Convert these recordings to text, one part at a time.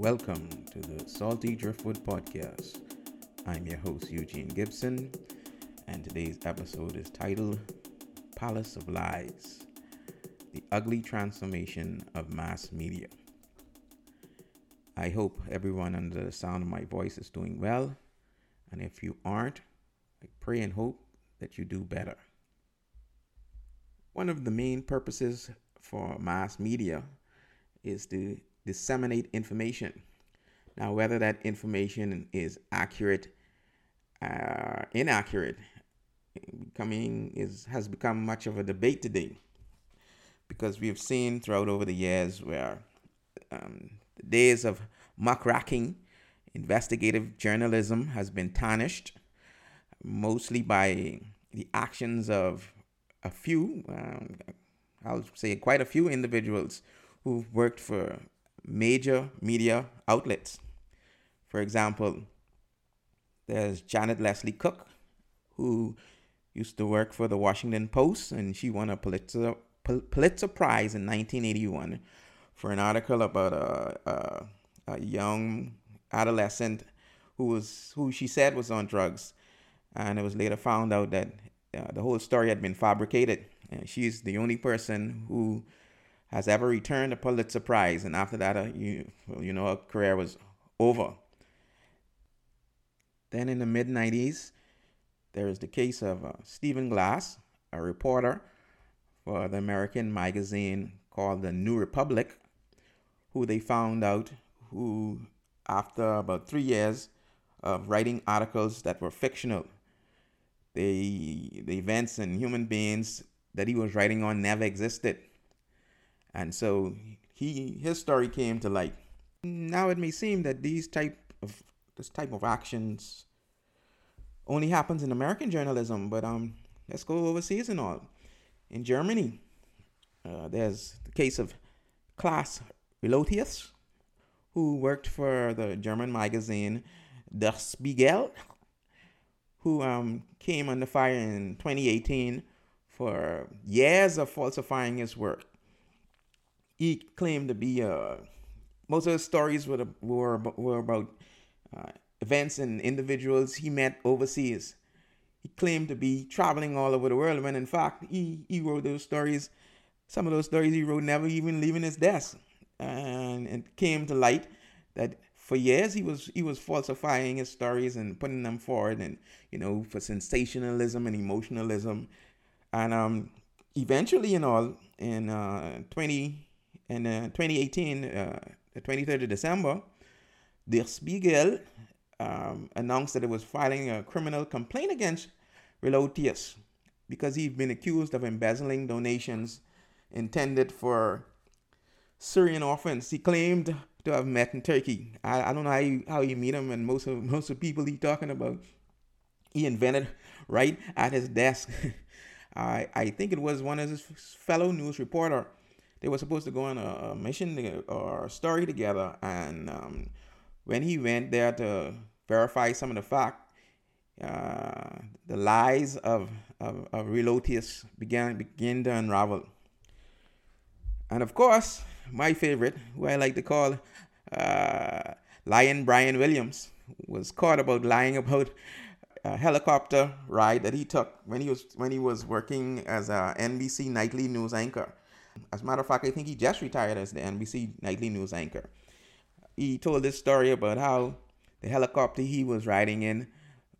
Welcome to the Salty Driftwood Podcast. I'm your host, Eugene Gibson, and today's episode is titled Palace of Lies The Ugly Transformation of Mass Media. I hope everyone under the sound of my voice is doing well, and if you aren't, I pray and hope that you do better. One of the main purposes for mass media is to disseminate information. Now, whether that information is accurate, uh, inaccurate, becoming is has become much of a debate today, because we have seen throughout over the years where um, the days of muckraking, investigative journalism has been tarnished, mostly by the actions of a few, um, I'll say quite a few individuals who've worked for major media outlets. For example, there's Janet Leslie Cooke, who used to work for the Washington Post, and she won a Pulitzer, Pulitzer Prize in 1981 for an article about a, a, a young adolescent who was who she said was on drugs, and it was later found out that uh, the whole story had been fabricated. And she's the only person who has ever returned a Pulitzer Prize, and after that, uh, you you know, her career was over. Then in the mid 90s, there is the case of uh, Stephen Glass, a reporter for the American magazine called the New Republic, who they found out who, after about three years of writing articles that were fictional, the the events and human beings that he was writing on never existed and so he his story came to light. Now it may seem that these type of this type of actions only happens in American journalism, but um, let's go overseas and all. In Germany, uh, there's the case of Claas Relotius, who worked for the German magazine Der Spiegel, who um, came under fire in 2018 for years of falsifying his work he claimed to be uh, most of his stories were were were about uh, events and individuals he met overseas. He claimed to be traveling all over the world when in fact he, he wrote those stories. Some of those stories he wrote never even leaving his desk, and it came to light that for years he was he was falsifying his stories and putting them forward, and you know for sensationalism and emotionalism, and um eventually you know in uh 20 in uh, 2018, uh, the 23rd of December, Der Spiegel um, announced that it was filing a criminal complaint against Relotius because he'd been accused of embezzling donations intended for Syrian orphans. He claimed to have met in Turkey. I, I don't know how you, how you meet him, and most of most of the people he's talking about, he invented right at his desk. I I think it was one of his fellow news reporter they were supposed to go on a, mission or a story together. And um, when he went there to verify some of the fact, uh, the lies of, of, of Relotius began, began to unravel. And of course, my favorite, who I like to call uh, Lion Brian Williams, was caught about lying about a helicopter ride that he took when he was when he was working as a NBC nightly news anchor. As a matter of fact, I think he just retired as the NBC nightly news anchor. He told this story about how the helicopter he was riding in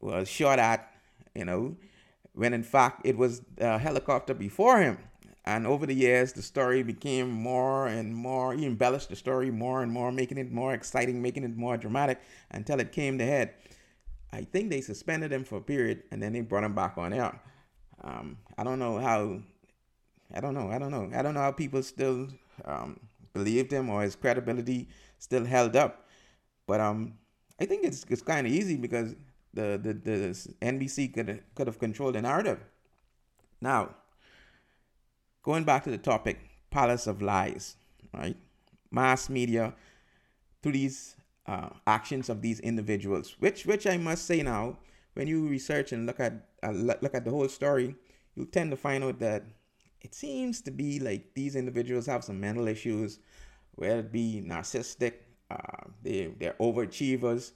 was shot at, you know, when in fact it was a helicopter before him. And over the years, the story became more and more, he embellished the story more and more, making it more exciting, making it more dramatic until it came to head. I think they suspended him for a period and then they brought him back on air. Um, I don't know how I don't know. I don't know. I don't know how people still um, believed him or his credibility still held up. But um, I think it's it's kind of easy because the the the NBC could could have controlled the narrative. Now, going back to the topic, palace of lies, right? Mass media through these uh, actions of these individuals, which which I must say now, when you research and look at uh, look at the whole story, you tend to find out that it seems to be like these individuals have some mental issues, whether it be narcissistic uh, they, they're overachievers.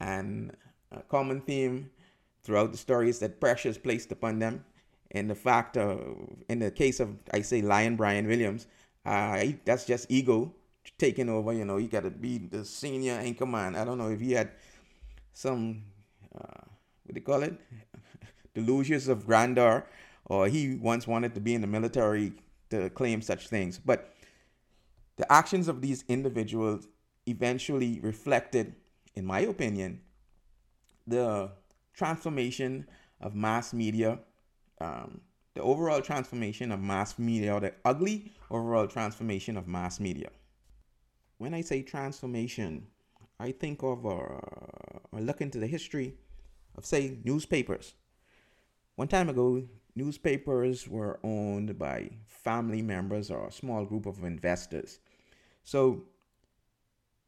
And a common theme throughout the story is that pressure is placed upon them. And the fact, of, in the case of, I say, Lion Brian Williams, uh, that's just ego taking over. You know, you got to be the senior anchor man. I don't know if he had some, uh, what do you call it? Delusions of grandeur, or he once wanted to be in the military to claim such things. But the actions of these individuals eventually reflected, in my opinion, the transformation of mass media, um, the overall transformation of mass media, or the ugly overall transformation of mass media. When I say transformation, I think of or, uh, or look into the history of, say, newspapers. One time ago, newspapers were owned by family members or a small group of investors. So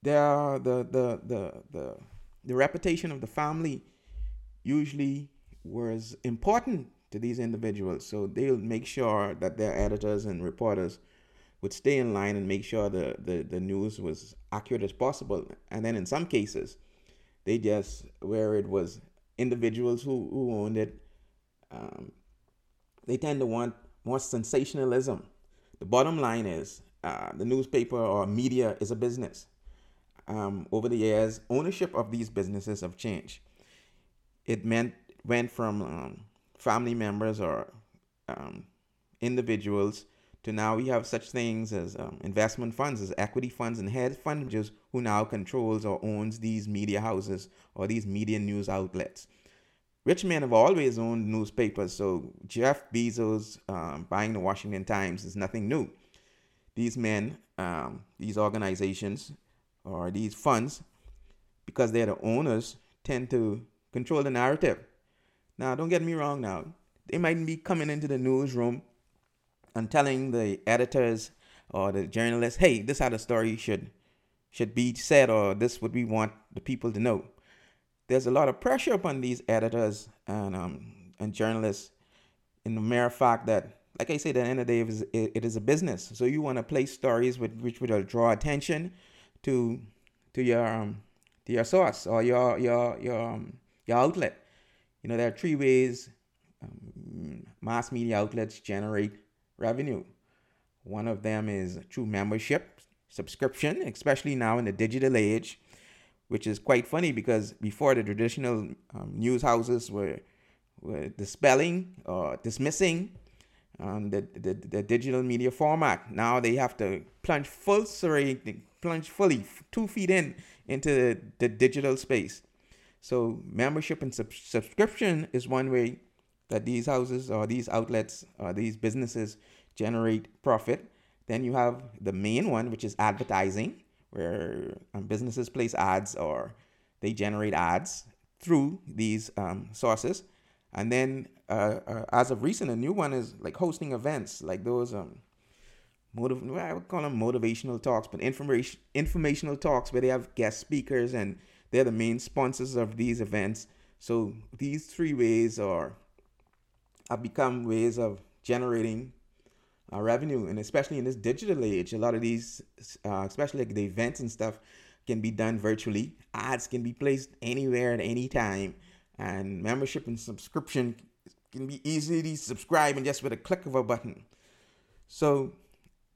there the the the the the reputation of the family usually was important to these individuals. So they'll make sure that their editors and reporters would stay in line and make sure the, the, the news was accurate as possible. And then in some cases, they just, where it was individuals who, who owned it, um, they tend to want more sensationalism. The bottom line is uh, the newspaper or media is a business. Um, over the years, ownership of these businesses have changed. It meant went from um, family members or um, individuals to now we have such things as um, investment funds, as equity funds, and hedge funds who now controls or owns these media houses or these media news outlets. Rich men have always owned newspapers, so Jeff Bezos um, buying the Washington Times is nothing new. These men, um, these organizations, or these funds, because they're the owners, tend to control the narrative. Now, don't get me wrong now. They might be coming into the newsroom and telling the editors or the journalists, hey, this is how the story should should be said, or this what we want the people to know. There's a lot of pressure upon these editors and um, and journalists in the mere fact that, like I said, at the end of the day, it is, it is a business. So you want to place stories with which will draw attention to to your um, to your source or your your your um, your outlet. You know, there are three ways um, mass media outlets generate revenue. One of them is through membership, subscription, especially now in the digital age, which is quite funny because before the traditional um, news houses were, were dispelling or dismissing um, the, the, the digital media format. Now they have to plunge full sorry, plunge fully two feet in into the, the digital space. So membership and sub- subscription is one way that these houses or these outlets or these businesses generate profit. Then you have the main one, which is advertising, where um, businesses place ads or they generate ads through these um, sources. And then, uh, uh, as of recent, a new one is like hosting events, like those um, motiv- I would call them motivational talks, but information informational talks where they have guest speakers and they're the main sponsors of these events. So these three ways are have become ways of generating uh, revenue, and especially in this digital age, a lot of these, uh, especially like the events and stuff, can be done virtually. Ads can be placed anywhere at any time, and membership and subscription can be easily subscribed and just with a click of a button. So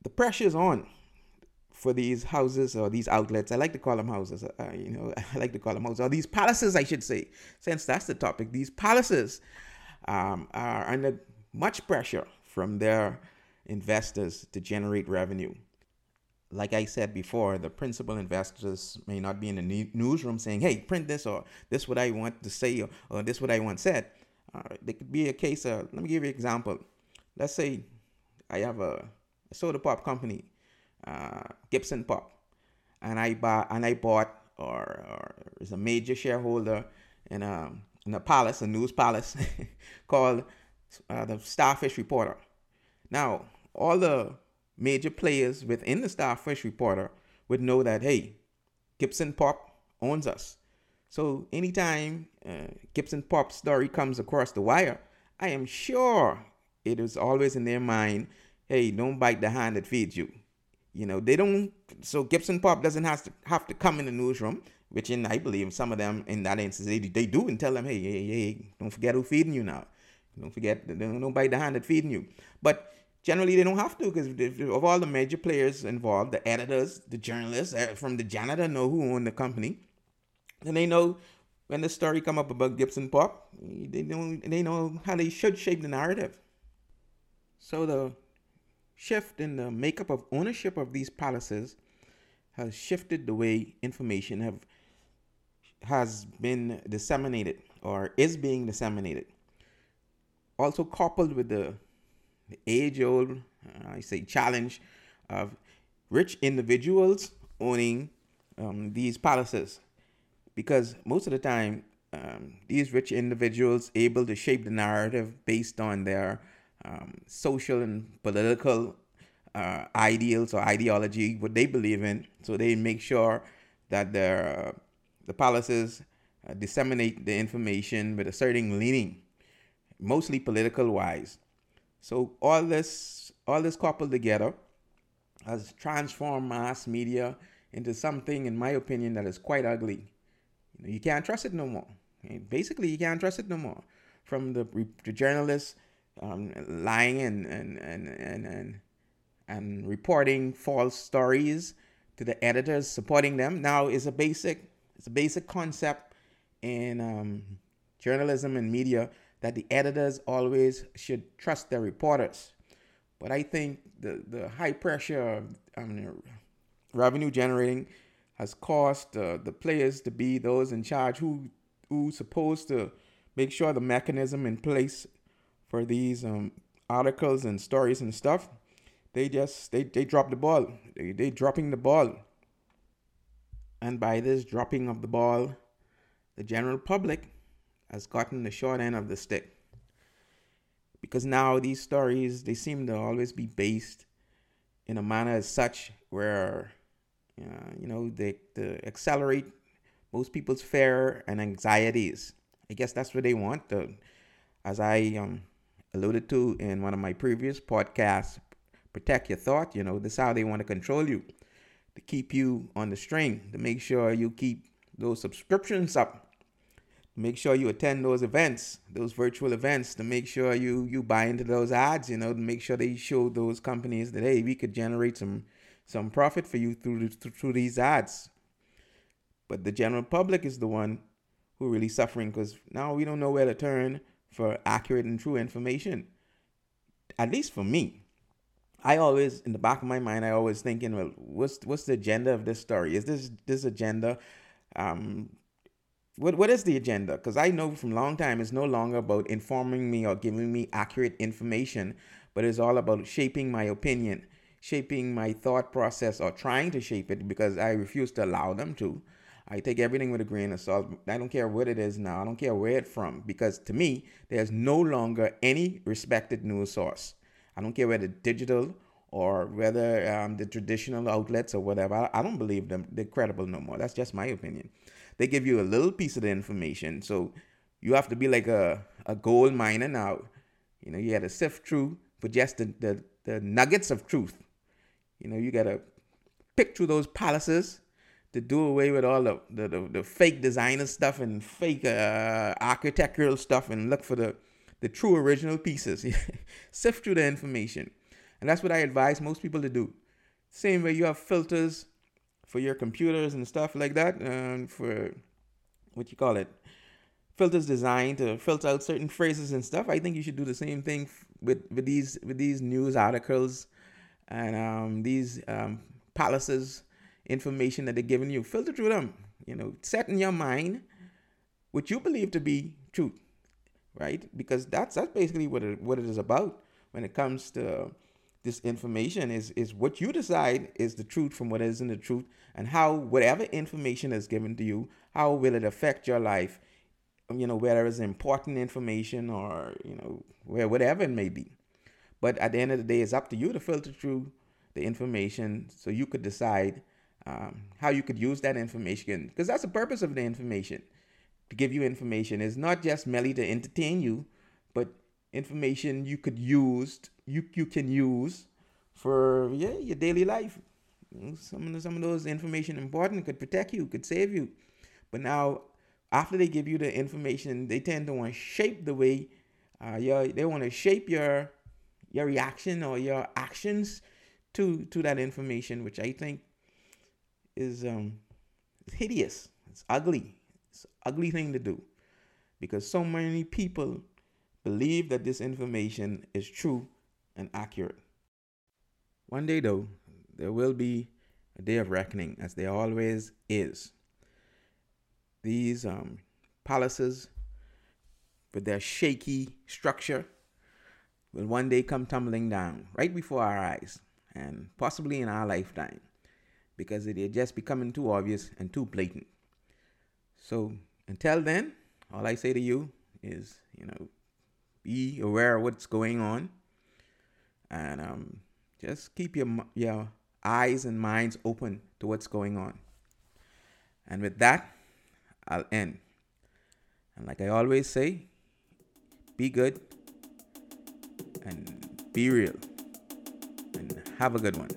the pressure is on for these houses or these outlets. I like to call them houses. Uh, you know, I like to call them houses or these palaces, I should say, since that's the topic. These palaces um, are under much pressure from their investors to generate revenue. Like I said before, the principal investors may not be in the newsroom saying, "Hey, print this," or "This is what I want to say," or, or "This what I want said." Uh, there could be a case. Of, let me give you an example. Let's say I have a, a soda pop company, uh, Gibson Pop, and I buy and I bought or, or is a major shareholder in a in a palace, a news palace called uh, the Starfish Reporter. Now, all the major players within the Starfish Reporter would know that, hey, Gibson Pop owns us. So anytime uh, Gibson Pop story comes across the wire, I am sure it is always in their mind, hey, don't bite the hand that feeds you. You know, they don't. So Gibson Pop doesn't have to have to come in the newsroom, which in I believe some of them in that instance they, they do and tell them, hey, hey, hey, don't forget who's feeding you now. Don't forget, don't, don't bite the hand that's feeding you. But generally they don't have to because of all the major players involved, the editors, the journalists, uh, from the janitor know who owned the company, and they know when the story come up about Gibson Pop, they know they know how they should shape the narrative. So the shift in the makeup of ownership of these palaces has shifted the way information have has been disseminated or is being disseminated. Also coupled with the, the age-old, uh, I say, challenge of rich individuals owning um, these palaces, because most of the time um, these rich individuals able to shape the narrative based on their um, social and political uh, ideals or ideology, what they believe in. So they make sure that their uh, the palaces uh, disseminate the information with a certain leaning, mostly political wise. So all this all this coupled together has transformed mass media into something, in my opinion, that is quite ugly. You, know, you can't trust it no more. Basically, you can't trust it no more. From the, the journalists um, lying and, and, and, and, and, and reporting false stories to the editors supporting them now is a basic it's a basic concept in um, journalism and media that the editors always should trust their reporters. But I think the, the high pressure of I mean, revenue generating has caused uh, the players to be those in charge who who supposed to make sure the mechanism in place for these um, articles and stories and stuff, they just they, they drop the ball. They they dropping the ball. And by this dropping of the ball, the general public has gotten the short end of the stick. Because now these stories they seem to always be based in a manner as such where uh, you know they, they accelerate most people's fear and anxieties. I guess that's what they want. To, as I um, alluded to in one of my previous podcasts, protect your thought. You know, this is how they want to control you, to keep you on the string, to make sure you keep those subscriptions up, make sure you attend those events, those virtual events, to make sure you you buy into those ads. You know, to make sure they show those companies that hey, we could generate some some profit for you through through these ads. But the general public is the one who really suffering because now we don't know where to turn for accurate and true information. At least for me. I always, in the back of my mind, I always thinking, well, what's what's the agenda of this story? Is this this agenda? Um, what what is the agenda? Because I know from long time it's no longer about informing me or giving me accurate information, but it's all about shaping my opinion, shaping my thought process, or trying to shape it because I refuse to allow them to. I take everything with a grain of salt. I don't care what it is now. I don't care where it's from because to me, there's no longer any respected news source. I don't care whether digital or whether um, the traditional outlets or whatever. I, I don't believe them. They're credible no more. That's just my opinion. They give you a little piece of the information. So you have to be like a, a gold miner now. You know, you got to sift through for just the, the, the nuggets of truth. You know, you got to pick through those palaces to do away with all the, the, the, the fake designer stuff and fake uh, architectural stuff and look for the, the true original pieces. Sift through the information. And that's what I advise most people to do. Same way you have filters for your computers and stuff like that, and for what you call it, filters designed to filter out certain phrases and stuff. I think you should do the same thing with with these with these news articles and um, these um, palaces information that they're giving you. Filter through them. You know, set in your mind what you believe to be truth, right? Because that's that's basically what it, what it is about when it comes to this information is is what you decide is the truth from what isn't the truth and how whatever information is given to you how will it affect your life you know whether it's important information or you know where whatever it may be. But at the end of the day it's up to you to filter through the information so you could decide um, how you could use that information. Because that's the purpose of the information to give you information. Is not just merely to entertain you but information you could use you you can use for yeah your daily life some of some of those information important could protect you, could save you. But now, after they give you the information, they tend to want to shape the way uh, your, they want to shape your your reaction or your actions to to that information, which I think is um hideous. It's ugly. It's an ugly thing to do because so many people believe that this information is true and accurate. One day, though, there will be a day of reckoning, as there always is. These um, palaces, with their shaky structure, will one day come tumbling down right before our eyes, and possibly in our lifetime, because it is just becoming too obvious and too blatant. So until then, all I say to you is, you know, be aware of what's going on, and um, just keep your your eyes and minds open to what's going on. And with that, I'll end. And like I always say, be good and be real. And have a good one.